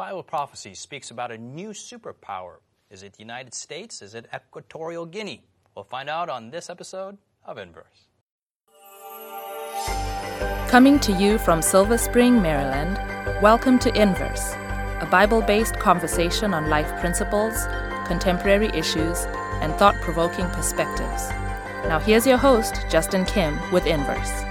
Bible prophecy speaks about a new superpower. Is it the United States? Is it Equatorial Guinea? We'll find out on this episode of Inverse. Coming to you from Silver Spring, Maryland, welcome to Inverse, a Bible based conversation on life principles, contemporary issues, and thought provoking perspectives. Now, here's your host, Justin Kim, with Inverse.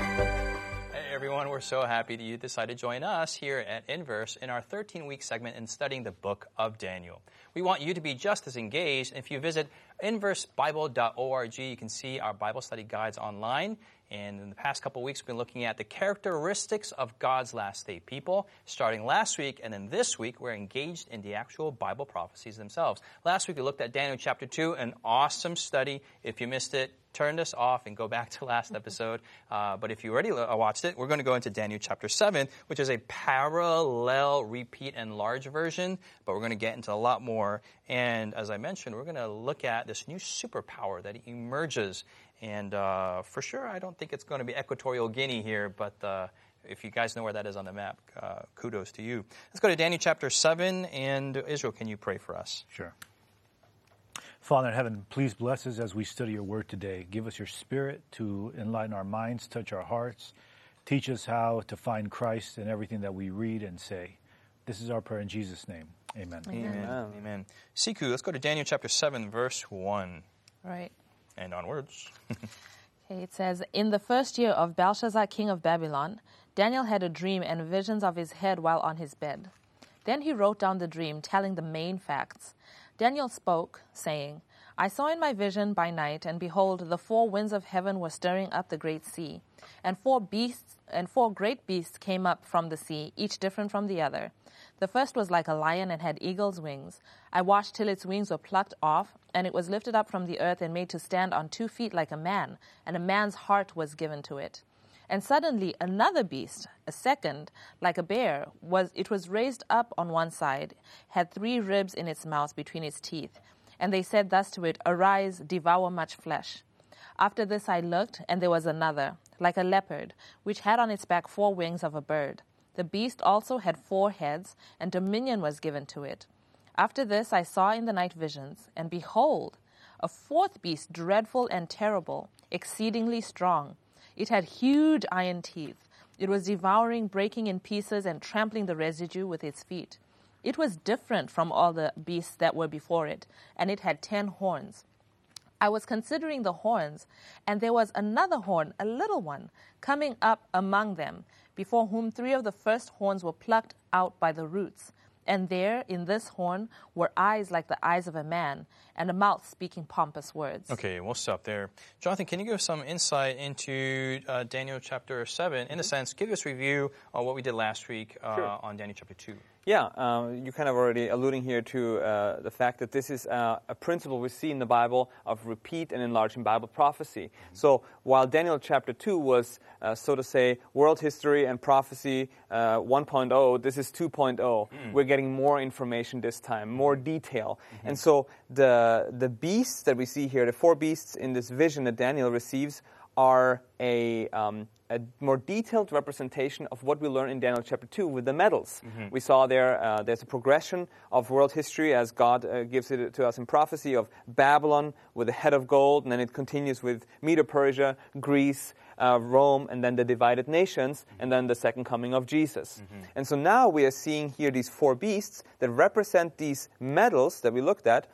We're so happy that you decided to join us here at Inverse in our 13 week segment in studying the book of Daniel. We want you to be just as engaged. If you visit inversebible.org, you can see our Bible study guides online. And in the past couple of weeks, we've been looking at the characteristics of God's last day people. Starting last week, and then this week, we're engaged in the actual Bible prophecies themselves. Last week, we looked at Daniel chapter 2, an awesome study. If you missed it, turn this off and go back to last episode. Uh, but if you already uh, watched it, we're going to go into Daniel chapter 7, which is a parallel repeat and large version, but we're going to get into a lot more. And as I mentioned, we're going to look at this new superpower that emerges and uh, for sure, I don't think it's going to be Equatorial Guinea here, but uh, if you guys know where that is on the map, uh, kudos to you. Let's go to Daniel chapter 7. And Israel, can you pray for us? Sure. Father in heaven, please bless us as we study your word today. Give us your spirit to enlighten our minds, touch our hearts, teach us how to find Christ in everything that we read and say. This is our prayer in Jesus' name. Amen. Amen. Amen. Amen. Siku, let's go to Daniel chapter 7, verse 1. Right. And onwards. okay, it says In the first year of Belshazzar, king of Babylon, Daniel had a dream and visions of his head while on his bed. Then he wrote down the dream, telling the main facts. Daniel spoke, saying, I saw in my vision by night, and behold, the four winds of heaven were stirring up the great sea, and four beasts and four great beasts came up from the sea, each different from the other. The first was like a lion and had eagle's wings. I watched till its wings were plucked off, and it was lifted up from the earth and made to stand on two feet like a man, and a man's heart was given to it. And suddenly another beast, a second, like a bear, was it was raised up on one side, had three ribs in its mouth between its teeth. And they said thus to it, Arise, devour much flesh. After this I looked, and there was another, like a leopard, which had on its back four wings of a bird. The beast also had four heads, and dominion was given to it. After this I saw in the night visions, and behold, a fourth beast, dreadful and terrible, exceedingly strong. It had huge iron teeth. It was devouring, breaking in pieces, and trampling the residue with its feet. It was different from all the beasts that were before it, and it had ten horns. I was considering the horns, and there was another horn, a little one, coming up among them, before whom three of the first horns were plucked out by the roots. And there, in this horn, were eyes like the eyes of a man, and a mouth speaking pompous words. Okay, we'll stop there. Jonathan, can you give us some insight into uh, Daniel chapter 7? In a sense, give us a review of what we did last week uh, sure. on Daniel chapter 2. Yeah, uh, you kind of already alluding here to uh, the fact that this is uh, a principle we see in the Bible of repeat and enlarging Bible prophecy. Mm-hmm. So while Daniel chapter 2 was, uh, so to say, world history and prophecy uh, 1.0, this is 2.0. Mm. We're getting more information this time, more detail. Mm-hmm. And so the, the beasts that we see here, the four beasts in this vision that Daniel receives, are a, um, a more detailed representation of what we learn in Daniel chapter 2 with the metals. Mm-hmm. We saw there, uh, there's a progression of world history as God uh, gives it to us in prophecy of Babylon with a head of gold, and then it continues with Medo Persia, Greece, uh, Rome, and then the divided nations, mm-hmm. and then the second coming of Jesus. Mm-hmm. And so now we are seeing here these four beasts that represent these metals that we looked at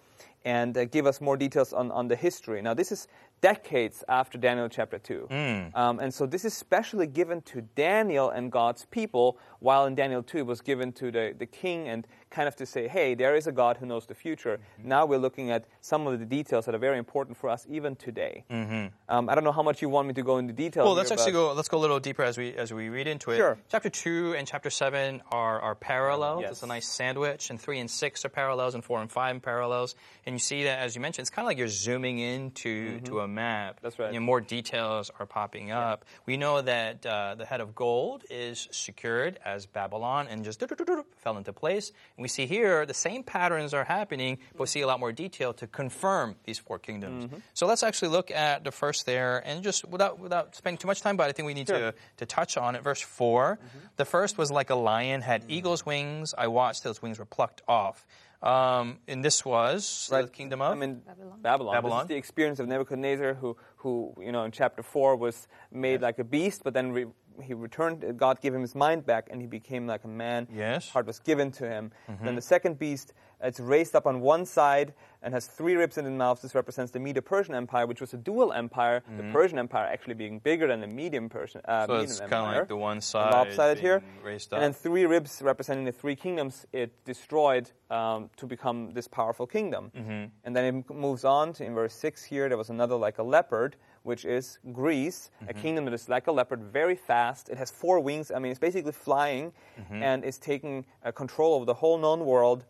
and uh, give us more details on, on the history. Now, this is decades after Daniel chapter 2. Mm. Um, and so this is specially given to Daniel and God's people, while in Daniel 2 it was given to the, the king and kind of to say, hey, there is a God who knows the future. Mm-hmm. Now we're looking at some of the details that are very important for us even today. Mm-hmm. Um, I don't know how much you want me to go into detail. Well, let's actually go. Let's go a little deeper as we as we read into it. Sure. Chapter two and chapter seven are are parallels. Yes. It's a nice sandwich, and three and six are parallels, and four and five are parallels. And you see that as you mentioned, it's kind of like you're zooming into mm-hmm. to a a map, That's right. you know, more details are popping up. We know that uh, the head of gold is secured as Babylon and just fell into place. And we see here the same patterns are happening, but we see a lot more detail to confirm these four kingdoms. Mm-hmm. So let's actually look at the first there, and just without without spending too much time, but I think we need to to touch on it. Verse 4 Mm-hmm. The first was like a lion, had eagle's wings. I watched its wings were plucked off. Um, and this was the kingdom of. I mean, Babylon. Babylon. Babylon. This is the experience of Nebuchadnezzar, who, who you know, in chapter four was made like a beast, but then re- he returned. God gave him his mind back, and he became like a man. Yes. His heart was given to him. Then the second beast, it's raised up on one side and has three ribs in its mouth. This represents the Medo-Persian Empire, which was a dual empire. The Persian Empire actually being bigger than the Median Persian. Uh, so Median it's kind of like the one side the lopsided here. raised up. And then three ribs representing the three kingdoms it destroyed um, to become this powerful kingdom. Mm-hmm. And then it moves on to in verse 6 here, there was another like a leopard, which is Greece, a Mm-hmm. kingdom that is like a leopard, very fast. It has four wings. I mean, it's basically flying Mm-hmm. and is taking uh, control of the whole known world.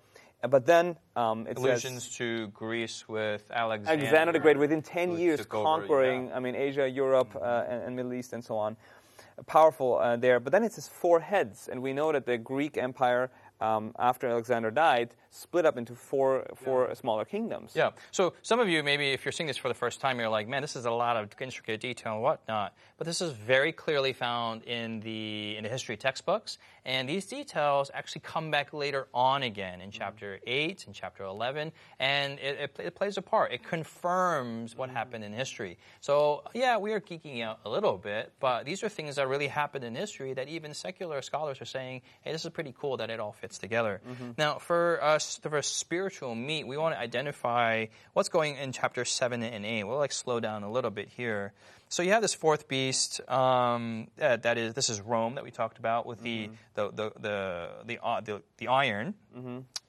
Uh, But then um, it allusions says to Greece with Alexander. Alexander the Great within 10 years over, conquering, yeah. I mean, Asia, Europe, uh, and, and Middle East, and so on. Powerful uh, there. But then it says four heads, and we know that the Greek Empire, um, after Alexander died, split up into four, four smaller kingdoms. Yeah. So some of you, maybe if you're seeing this for the first time, you're like, man, this is a lot of intricate detail and whatnot. But this is very clearly found in the in the history textbooks, and these details actually come back later on again in chapter mm-hmm. eight and chapter eleven, and it, it, it plays a part. It confirms what mm-hmm. happened in history. So yeah, we are geeking out a little bit, but these are things that really happened in history that even secular scholars are saying, hey, this is pretty cool that it all fits together. Mm-hmm. Now, for us, for spiritual meat, we want to identify what's going in chapter 7 and 8. We'll like slow down a little bit here. So you have this fourth beast. Um, that, that is, this is Rome that we talked about with the the the the the, uh, the, the iron.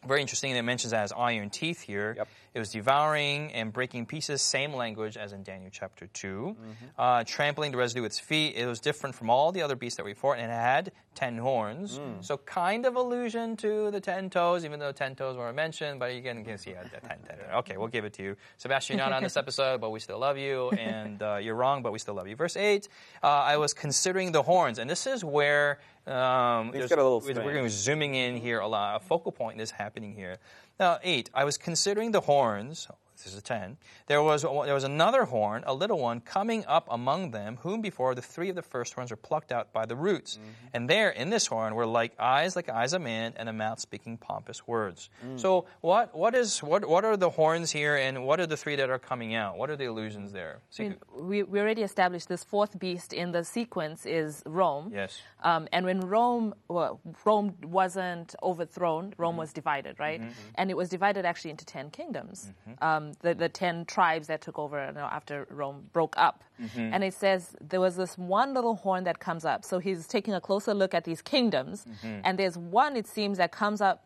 Very interesting. It mentions it as iron teeth here. Yep. It was devouring and breaking pieces. Same language as in Daniel chapter 2 Uh, trampling the residue with its feet. It was different from all the other beasts that we fought, and it had ten horns. So kind of allusion to the ten toes, even though ten toes weren't mentioned. But you can, you can see uh, ten, ten, ten. Okay, we'll give it to you, Sebastian. You're not on this episode, but we still love you, and uh, you're wrong, but we still love you. Verse eight. Uh, I was considering the horns, and this is where um, Things a little we're going to be zooming in here a lot. A focal point is happening here. Now, eight. I was considering the horns. This is a ten. There was there was another horn, a little one, coming up among them, whom before the three of the first horns were plucked out by the roots. Mm-hmm. And there, in this horn, were like eyes, like eyes of man, and a mouth speaking pompous words. Mm. So, what what is what what are the horns here, and what are the three that are coming out? What are the allusions there? I mean, we, we already established this fourth beast in the sequence is Rome. Yes. Um, and when Rome, well, Rome wasn't overthrown, Rome Mm-hmm. was divided, right? And it was divided actually into ten kingdoms. Mm-hmm. Um, the, the ten tribes that took over you know, after Rome broke up. Mm-hmm. And it says there was this one little horn that comes up. So he's taking a closer look at these kingdoms, Mm-hmm. and there's one it seems that comes up.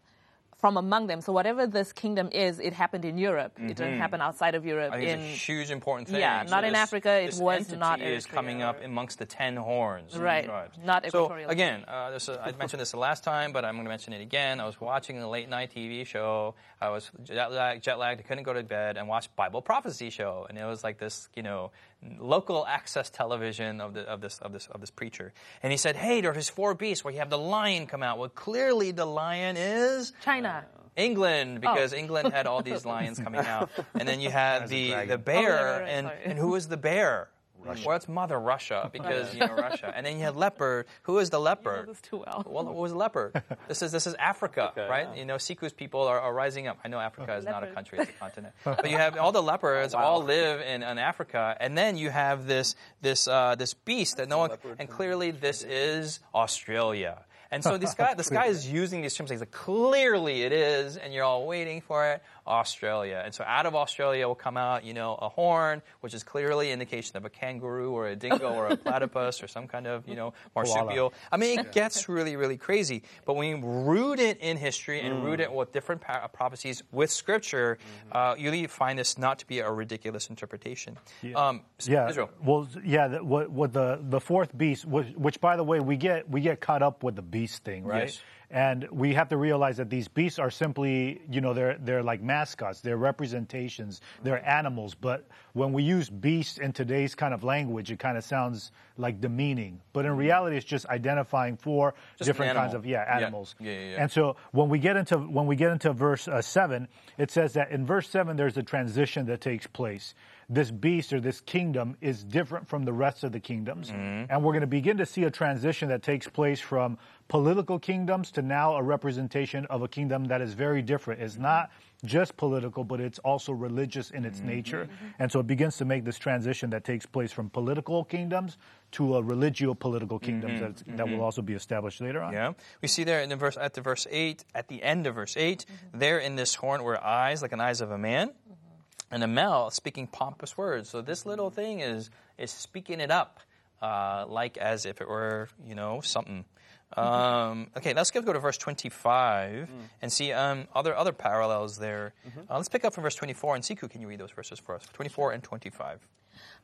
From among them, so whatever this kingdom is, it happened in Europe. It didn't happen outside of Europe. Mm-hmm. In it's a huge important thing. Yeah, So not in Africa, it this was not is Eritrea coming up amongst the ten horns. Right, tribes. not So equatorial. again, uh, this, uh, I mentioned this the last time, but I'm going to mention it again. I was watching a late night TV show. I was jet lagged, jet lagged. I couldn't go to bed and watch Bible prophecy show, and it was like this, you know, local access television of the of this of this of this preacher. And he said, "Hey, there's four beasts where you have the lion come out. Well, clearly the lion is." China. Oh. England, oh. because England had all these lions coming out, and then you had the the bear, Oh, right, right, right, and sorry. and who was the bear? Well, it's Mother Russia because you know Russia, and then you had leopard. Who is the leopard? this too well. Well, what was leopard? This is this is Africa, right? yeah. You know, Siku's people are, are rising up. I know Africa is not a country; it's a continent. But you have all the leopards all live in, in Africa, and then you have this this uh, this beast that no one. And clearly, this is Australia. And so this guy, this guy is using these terms. He's like, clearly it is, and you're all waiting for it. Australia, and so out of Australia will come out, you know, a horn, which is clearly indication of a kangaroo or a dingo or a platypus or some kind of, you know, marsupial. I mean, it gets really, really crazy. But when you root it in history and root it with different pa- prophecies with scripture, uh, you really find this not to be a ridiculous interpretation. Um, Yeah. Israel. Well, yeah. the- What, what the the fourth beast, which, which by the way, we get we get caught up with the beast thing, right? Yes. And we have to realize that these beasts are simply, you know, they're they're like mascots, they're representations, they're animals. But when we use beast in today's kind of language, it kind of sounds like demeaning. But in reality, it's just identifying four Just different kinds of yeah Yeah. animals. Yeah, yeah, yeah. And so when we get into when we get into verse uh, seven, it says that in verse seven there's a transition that takes place. This beast or this kingdom is different from the rest of the kingdoms, Mm-hmm. and we're going to begin to see a transition that takes place from political kingdoms to now a representation of a kingdom that is very different. It's not just political, but it's also religious in its Mm-hmm. nature, and so it begins to make this transition that takes place from political kingdoms to a religio-political kingdoms that's- that will also be established later on. Mm-hmm. Yeah, we see there in the verse at the verse eight, at the end of verse 8 there in this horn were eyes like an eyes of a man, and a mouth speaking pompous words. So this little thing is is speaking it up, uh, like as if it were you know something. Um, okay, let's go to verse 25 and see um, other other parallels there. Uh, let's pick up from verse 24 and Siku, can you read those verses for us? 24 and 25.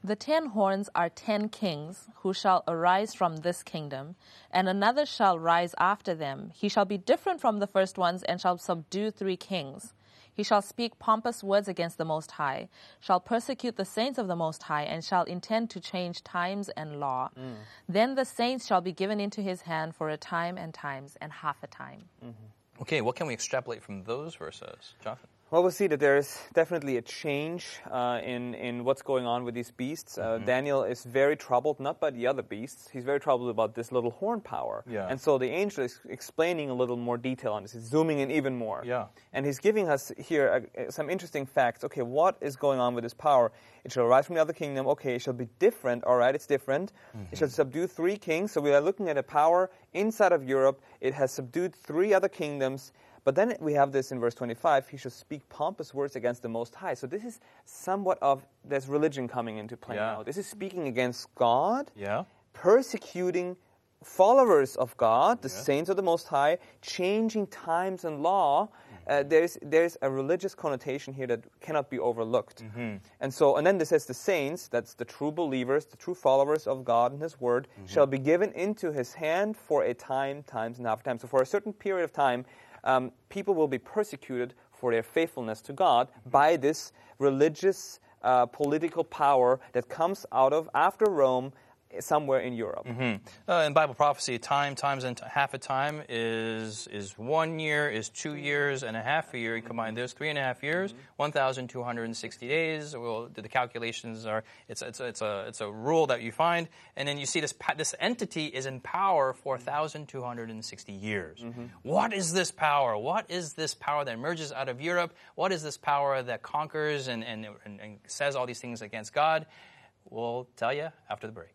The ten horns are ten kings who shall arise from this kingdom, and another shall rise after them. He shall be different from the first ones and shall subdue three kings. He shall speak pompous words against the Most High, shall persecute the saints of the Most High, and shall intend to change times and law. Mm. Then the saints shall be given into his hand for a time and times and half a time. Mm-hmm. Okay, what can we extrapolate from those verses, Jonathan? Well, we'll see that there is definitely a change uh, in in what's going on with these beasts. Uh, Daniel is very troubled, not by the other beasts. He's very troubled about this little horn power. Yeah. And so the angel is explaining a little more detail on this. He's zooming in even more. Yeah. And he's giving us here uh, uh, some interesting facts. Okay, what is going on with this power? It shall arise from the other kingdom. Okay, it shall be different. All right, it's different. It shall subdue three kings. So we are looking at a power inside of Europe. It has subdued three other kingdoms. But then we have this in verse 25 he shall speak pompous words against the Most High. So this is somewhat of there's religion coming into play Yeah. now. This is speaking against God, Yeah. persecuting followers of God, the saints of the Most High, changing times and law. Uh, there's there's a religious connotation here that cannot be overlooked, and so and then this says the saints, that's the true believers, the true followers of God and His Word, shall be given into His hand for a time, times and half time. So for a certain period of time, um, people will be persecuted for their faithfulness to God by this religious uh, political power that comes out of after Rome somewhere in Europe. Mm-hmm. Uh, in Bible prophecy, time times and half a time is is one year, is two years and a half a year. You combine those three and a half years, mm-hmm. one thousand two hundred and sixty days. Well, the calculations are it's it's it's a it's a rule that you find, and then you see this this entity is in power for thousand two hundred and sixty years. Mm-hmm. What is this power? What is this power that emerges out of Europe? What is this power that conquers and and, and, and says all these things against God? We'll tell you after the break.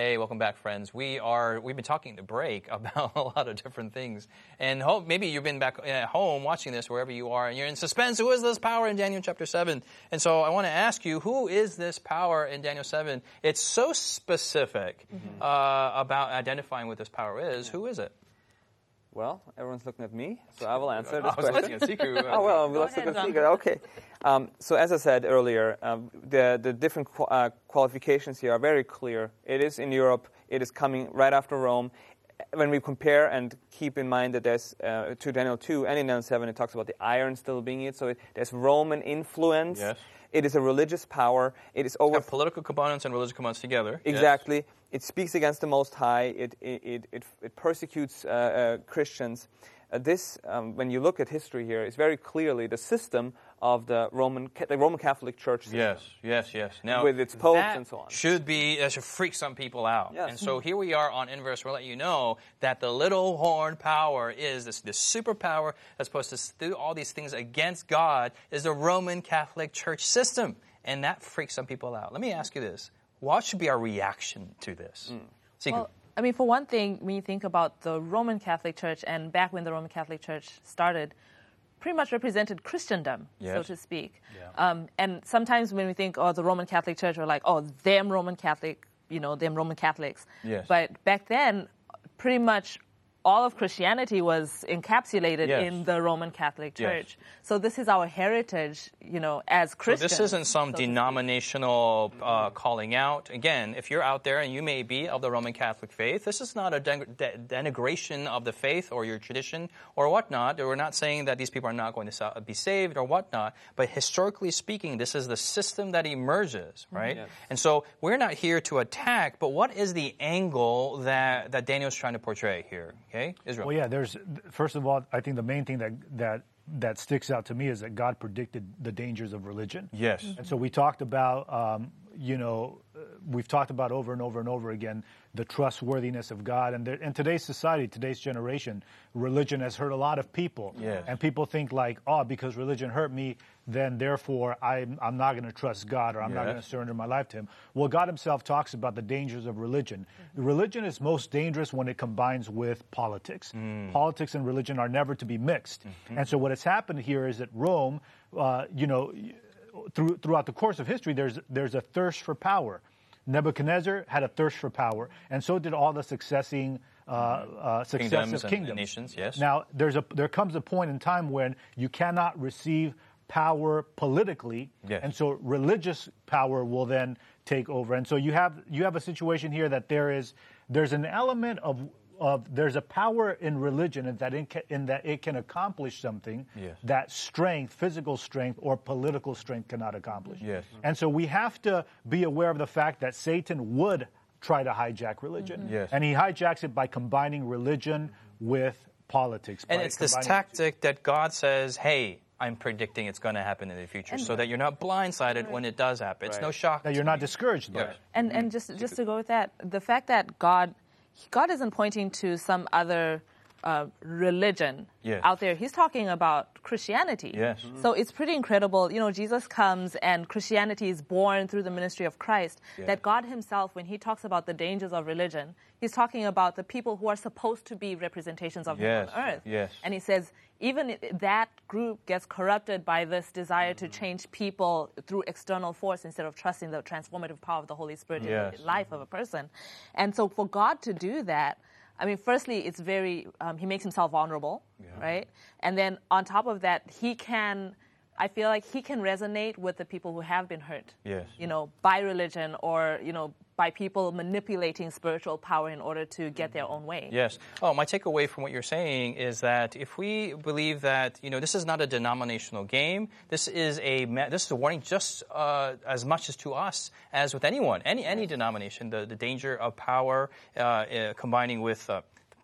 Hey, welcome back, friends. We are we've been talking to break about a lot of different things, and hope maybe you've been back at home watching this wherever you are, and you're in suspense. Who is this power in Daniel chapter seven? And so I want to ask you, who is this power in Daniel seven? It's so specific uh, about identifying what this power is. Who is it? Well, everyone's looking at me, so I will answer I was question. looking at Siku. Oh well, let's look at. Seeger. Okay. Um, so as I said earlier, um, the the different qu- uh, qualifications here are very clear. It is in Europe. It is coming right after Rome. When we compare and keep in mind that there's uh, to Daniel two and in Daniel seven, it talks about the iron still being it. So it, there's Roman influence. Yes. It is a religious power. It is over political components and religious components together. Yes. Exactly. It speaks against the Most High. It, it, it, it, it persecutes uh, uh, Christians. Uh, this, um, when you look at history here, is very clearly the system of the Roman, the Roman Catholic Church. system. Yes, yes, yes. Now, With its popes that and so on. Should be, that should freak some people out. Yes. And so here we are on Inverse. We'll let you know that the little horn power is this, this superpower that's supposed to do all these things against God is the Roman Catholic Church system. And that freaks some people out. Let me ask you this. What should be our reaction to this? Hmm. Siku. Well, I mean, for one thing, when you think about the Roman Catholic Church and back when the Roman Catholic Church started, pretty much represented Christendom, so to speak. Yeah. Um, and sometimes when we think, oh, the Roman Catholic Church, we're like, oh, them Roman Catholic, you know, them Roman Catholics. Yes. But back then, pretty much all of Christianity was encapsulated Yes. in the Roman Catholic Yes. Church. So this is our heritage, you know, as So Christians. this isn't some so denominational uh, calling out. Again, if you're out there and you may be of the Roman Catholic faith, this is not a den- de- denigration of the faith or your tradition or whatnot. We're not saying that these people are not going to sa- be saved or whatnot. But historically speaking, this is the system that emerges, right? And so we're not here to attack, but what is the angle that, that Daniel's trying to portray here? Okay, Israel. Well, yeah. There's first of all, I think the main thing that that that sticks out to me is that God predicted the dangers of religion. Yes. And so we talked about, um, you know, we've talked about over and over and over again the trustworthiness of God. And in today's society, today's generation, religion has hurt a lot of people. Yes. And people think like, oh, because religion hurt me, then therefore I'm, I'm not going to trust God or I'm not going to surrender my life to Him. Well, God Himself talks about the dangers of religion. Mm-hmm. Religion is most dangerous when it combines with politics. Mm. Politics and religion are never to be mixed. Mm-hmm. And so what has happened here is that Rome, uh, you know, through, throughout the course of history, there's, there's a thirst for power. Nebuchadnezzar had a thirst for power, and so did all the successing uh, uh, successive Kingdoms kingdoms. nations, yes. Now, there's a there comes a point in time when you cannot receive power politically, Yes. and so religious power will then take over. And so you have you have a situation here that there is there's an element of of there's a power in religion in that it can, in that it can accomplish something Yes. that strength, physical strength or political strength cannot accomplish. Yes. And so we have to be aware of the fact that Satan would try to hijack religion. Mm-hmm. Yes. And he hijacks it by combining religion with politics. And it's this combining- tactic that God says, hey, I'm predicting it's going to happen in the future so that you're not blindsided when it does happen. It's no shock. that to you're not you. discouraged by Yes. it. And and mm-hmm. just just to go with that, the fact that God God isn't pointing to some other uh, religion Yes. out there. He's talking about Christianity. Yes. So it's pretty incredible. You know, Jesus comes and Christianity is born through the ministry of Christ. Yes. That God Himself, when He talks about the dangers of religion, He's talking about the people who are supposed to be representations of Him on earth. Yes. And He says, even that group gets corrupted by this desire to Mm-hmm. change people through external force instead of trusting the transformative power of the Holy Spirit Yes. in the life of a person. And so for God to do that, I mean, firstly, it's very, um, he makes himself vulnerable, right? And then on top of that, he can, I feel like he can resonate with the people who have been hurt. Yes. You know, by religion or, you know, by people manipulating spiritual power in order to get their own way. Yes. Oh, my takeaway from what you're saying is that if we believe that you know this is not a denominational game, this is a this is a warning just uh, as much as to us as with anyone, any any denomination. The the danger of power uh, uh, combining with.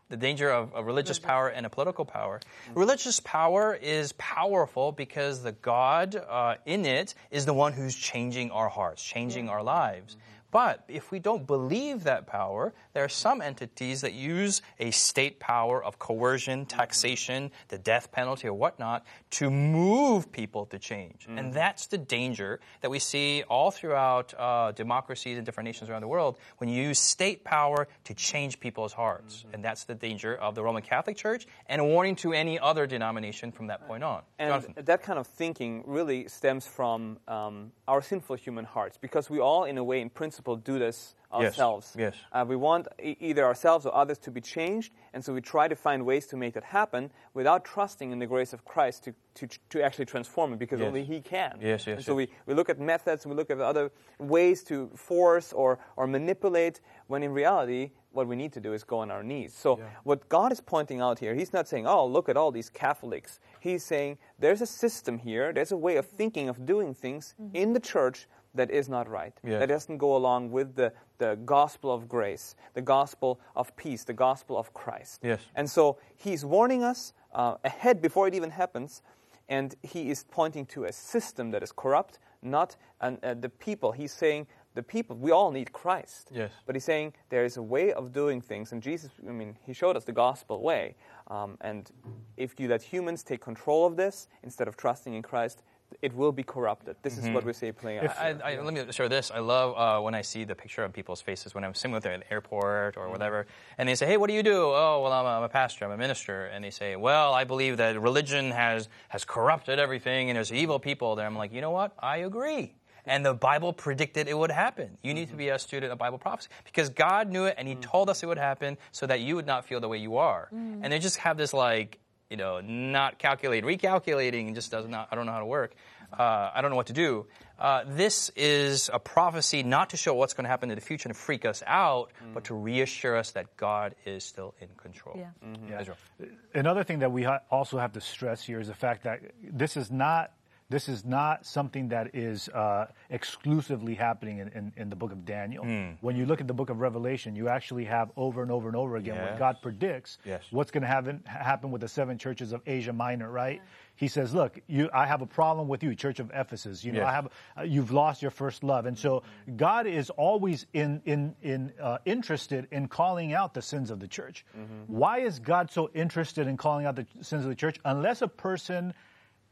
The danger of a religious power and a political power. Religious power is powerful because the God uh, in it is the one who's changing our hearts, changing our lives. But if we don't believe that power, there are some entities that use a state power of coercion, taxation, the death penalty, or whatnot to move people to change. And that's the danger that we see all throughout uh, democracies and different nations around the world when you use state power to change people's hearts. And that's the danger of the Roman Catholic Church and a warning to any other denomination from that point on. And Jonathan. that kind of thinking really stems from um, our sinful human hearts, because we all, in a way, in principle, do this ourselves. yes. Uh, we want e- either ourselves or others to be changed, and so we try to find ways to make that happen without trusting in the grace of Christ to, to, to actually transform it, because Yes. only He can. Yes, yes, And so yes. we, we look at methods, we look at other ways to force or, or manipulate, when in reality, what we need to do is go on our knees. So, what God is pointing out here, He's not saying, oh, look at all these Catholics. He's saying, there's a system here, there's a way of thinking, of doing things in the church that is not right, Yes. that doesn't go along with the, the gospel of grace, the gospel of peace, the gospel of Christ. Yes. And so, He's warning us uh, ahead before it even happens. And he is pointing to a system that is corrupt, not an, uh, the people. He's saying the people, we all need Christ. Yes. But he's saying there is a way of doing things. And Jesus, I mean, he showed us the gospel way. Um, and if you let humans take control of this instead of trusting in Christ, it will be corrupted. This is what mm-hmm. we see playing out. I, I, let me share this. I love uh, when I see the picture of people's faces when I'm sitting with them at the airport or mm-hmm. whatever, and they say, "Hey, what do you do?" Oh, well, I'm a, I'm a pastor, I'm a minister, and they say, "Well, I believe that religion has has corrupted everything, and there's evil people there." I'm like, you know what? I agree. And the Bible predicted it would happen. You need to mm-hmm. be a student of Bible prophecy because God knew it and He told us it would happen so that you would not feel the way you are. Mm. And they just have this like you know, not calculating, recalculating, just does not, I don't know how to work. Uh, I don't know what to do. Uh, this is a prophecy not to show what's going to happen in the future and freak us out, but to reassure us that God is still in control. Yeah. Yeah. Another thing that we ha- also have to stress here is the fact that this is not this is not something that is uh, exclusively happening in, in, in the book of Daniel. When you look at the book of Revelation, you actually have over and over and over again Yes. when God predicts Yes. what's going to happen happen with the seven churches of Asia Minor. Right? He says, "Look, you, I have a problem with you, Church of Ephesus. You know, Yes. I have uh, you've lost your first love." And so God is always in in in uh, interested in calling out the sins of the church. Why is God so interested in calling out the sins of the church? Unless a person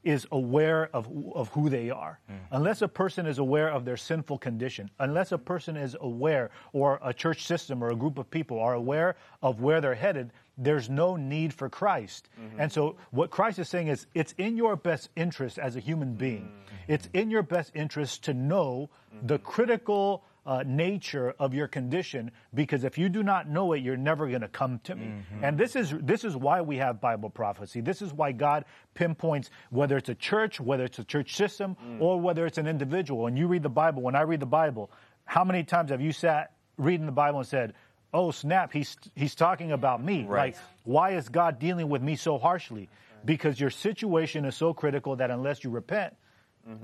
is aware of, of who they are, hmm. unless a person is aware of their sinful condition, unless a person is aware, or a church system or a group of people are aware of where they're headed, there's no need for Christ. Mm-hmm. And so, what Christ is saying is, it's in your best interest as a human being, mm-hmm. it's in your best interest to know mm-hmm. the critical uh, nature of your condition because if you do not know it, you're never going to come to me. And this is this is why we have Bible prophecy. This is why God pinpoints whether it's a church, whether it's a church system, or whether it's an individual. And you read the Bible, when I read the Bible, how many times have you sat reading the Bible and said, "Oh snap, he's he's talking about me"? Right. Like, why is God dealing with me so harshly? Because your situation is so critical that unless you repent,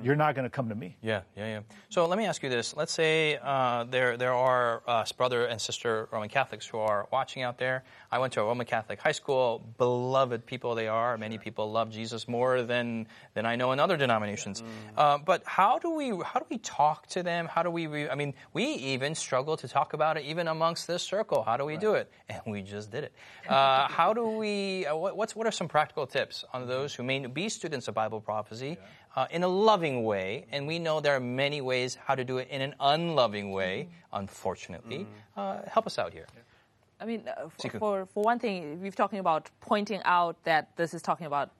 you're not going to come to me. Yeah, yeah, yeah. So let me ask you this. Let's say uh, there there are uh, brother and sister Roman Catholics who are watching out there. I went to a Roman Catholic high school. Beloved people they are. Many people love Jesus more than than I know in other denominations. Uh, but how do we how do we talk to them? How do we? Re- I mean, we even struggle to talk about it even amongst this circle. How do we do it? And we just did it. Uh, how do we? Uh, what, what's what are some practical tips on those who may be students of Bible prophecy? Uh, in a loving way, and we know there are many ways how to do it in an unloving way, unfortunately. Uh, help us out here. I mean, uh, f- Siku. for, for one thing, we're talking about pointing out that this is talking about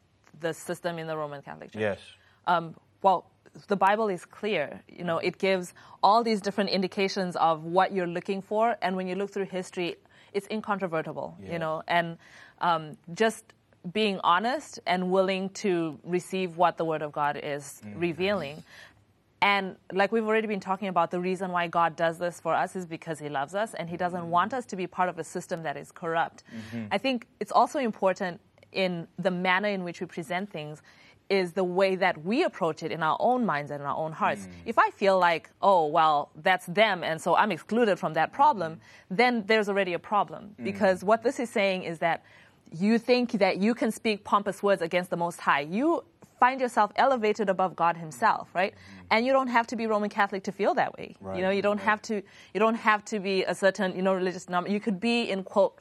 the system in the Roman Catholic Church. Yes. Um, well, the Bible is clear. You know, it gives all these different indications of what you're looking for, and when you look through history, it's incontrovertible. You know, and um, just being honest and willing to receive what the Word of God is mm-hmm. revealing. And like we've already been talking about, the reason why God does this for us is because He loves us and He doesn't mm-hmm. want us to be part of a system that is corrupt. Mm-hmm. I think it's also important in the manner in which we present things is the way that we approach it in our own minds and in our own hearts. Mm. If I feel like, oh, well, that's them, and so I'm excluded from that problem, then there's already a problem. Mm. Because what this is saying is that you think that you can speak pompous words against the Most High. You find yourself elevated above God Himself, right? Mm. And you don't have to be Roman Catholic to feel that way. You know, you don't have to. You don't have to be a certain, you know, religious number. You could be in quote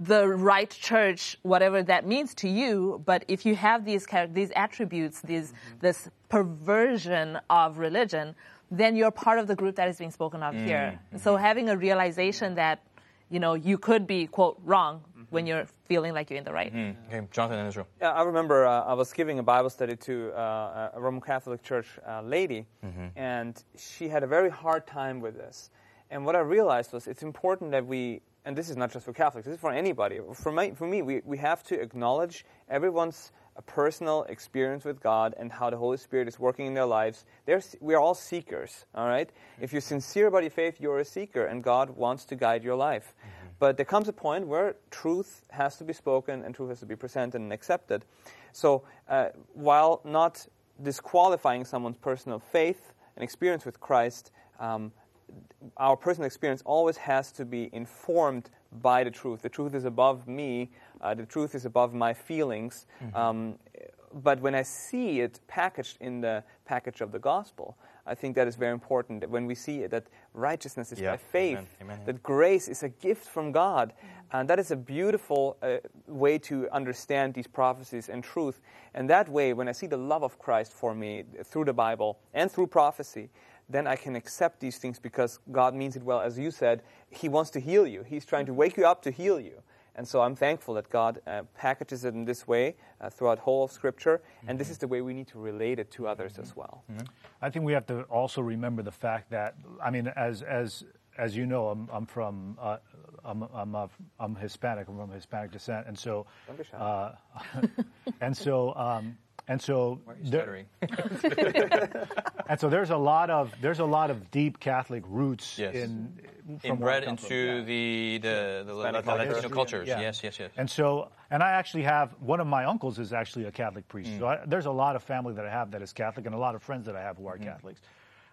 the right church, whatever that means to you. But if you have these these attributes, these mm-hmm. this perversion of religion, then you're part of the group that is being spoken of here. Mm-hmm. So having a realization that you know you could be quote wrong when you're feeling like you're in the right. Okay, Jonathan and Israel. Yeah, I remember uh, I was giving a Bible study to uh, a Roman Catholic Church uh, lady, and she had a very hard time with this. And what I realized was it's important that we, and this is not just for Catholics, this is for anybody. For, my, for me, we, we have to acknowledge everyone's uh, personal experience with God and how the Holy Spirit is working in their lives. They're, we are all seekers, all right? If you're sincere about your faith, you're a seeker, and God wants to guide your life. But there comes a point where truth has to be spoken and truth has to be presented and accepted. So, uh, while not disqualifying someone's personal faith and experience with Christ, um, our personal experience always has to be informed by the truth. The truth is above me. Uh, the truth is above my feelings. Um, but when I see it packaged in the package of the gospel, I think that is very important. When we see that righteousness is Yeah. by faith, Amen. Amen. that grace is a gift from God, and that is a beautiful uh, way to understand these prophecies and truth. And that way, when I see the love of Christ for me through the Bible and through prophecy, then I can accept these things because God means it well. As you said, He wants to heal you. He's trying to wake you up to heal you. And so I'm thankful that God uh, packages it in this way uh, throughout whole of Scripture, and this is the way we need to relate it to others as well. I think we have to also remember the fact that I mean, as as as you know, I'm, I'm from uh, I'm I'm, I'm Hispanic. I'm from Hispanic descent, and so Don't be shy. uh, and so um, and so Why are you there- stuttering? and so there's a lot of there's a lot of deep Catholic roots Yes. in from Inbred come from. into Yeah. the the, the, Hispanic the Latino cultures. Yeah. Yes, yes, yes. And so, and I actually have one of my uncles is actually a Catholic priest. Mm. So I, there's a lot of family that I have that is Catholic, and a lot of friends that I have who are mm-hmm. Catholics.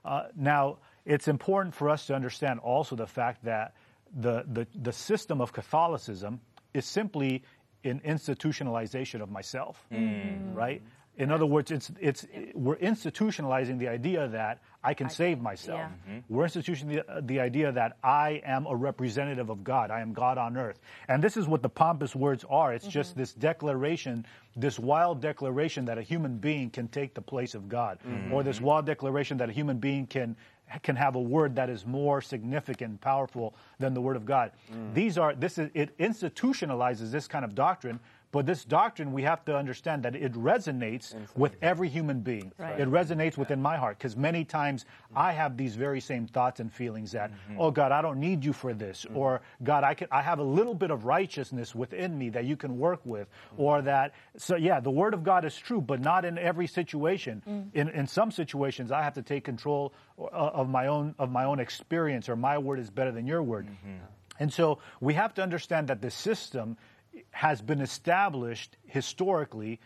Uh, now, it's important for us to understand also the fact that the the, the system of Catholicism is simply an institutionalization of myself, mm. right? In other words, it's it's we're institutionalizing the idea that I can save myself. yeah. Mm-hmm. We're institutionalizing the, uh, the idea that I am a representative of God. I am God on earth. And this is what the pompous words are. It's just mm-hmm. this declaration, this wild declaration that a human being can take the place of God, mm-hmm. or this wild declaration that a human being can can have a word that is more significant and powerful than the word of God. Mm. These are this is it institutionalizes this kind of doctrine, but this doctrine we have to understand that it resonates with every human being. Right. It resonates within my heart because many times I have these very same thoughts and feelings that, mm-hmm. oh God, I don't need you for this, mm-hmm. or God, I can I have a little bit of righteousness within me that you can work with, mm-hmm. or that so yeah, the word of God is true, but not in every situation. Mm. In in some situations, I have to take control uh, of my own of my own experience, or my word is better than your word. And so we have to understand that the system has been established historically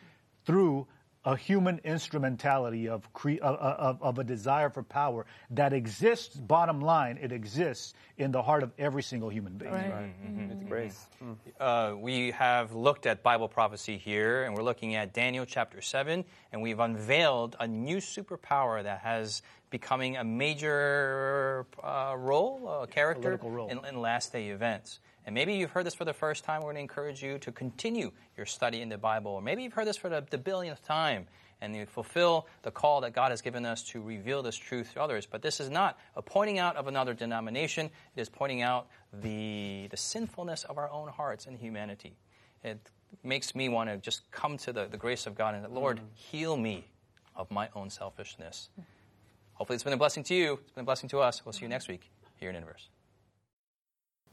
through a human instrumentality of, cre- of, of, of a desire for power that exists, bottom line, it exists in the heart of every single human being. Right. Mm-hmm. Mm-hmm. It's grace. Mm-hmm. Uh, we have looked at Bible prophecy here, and we're looking at Daniel chapter 7, and we've unveiled a new superpower that has becoming a major uh, role, a character Political role. in, in last day events. And maybe you've heard this for the first time. We're going to encourage you to continue your study in the Bible. Or maybe you've heard this for the, the billionth time and you fulfill the call that God has given us to reveal this truth to others. But this is not a pointing out of another denomination, it is pointing out the, the sinfulness of our own hearts and humanity. It makes me want to just come to the, the grace of God and that, Lord, mm-hmm. heal me of my own selfishness. Hopefully, it's been a blessing to you. It's been a blessing to us. We'll see you next week here in Inverse.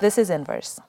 this is Inverse.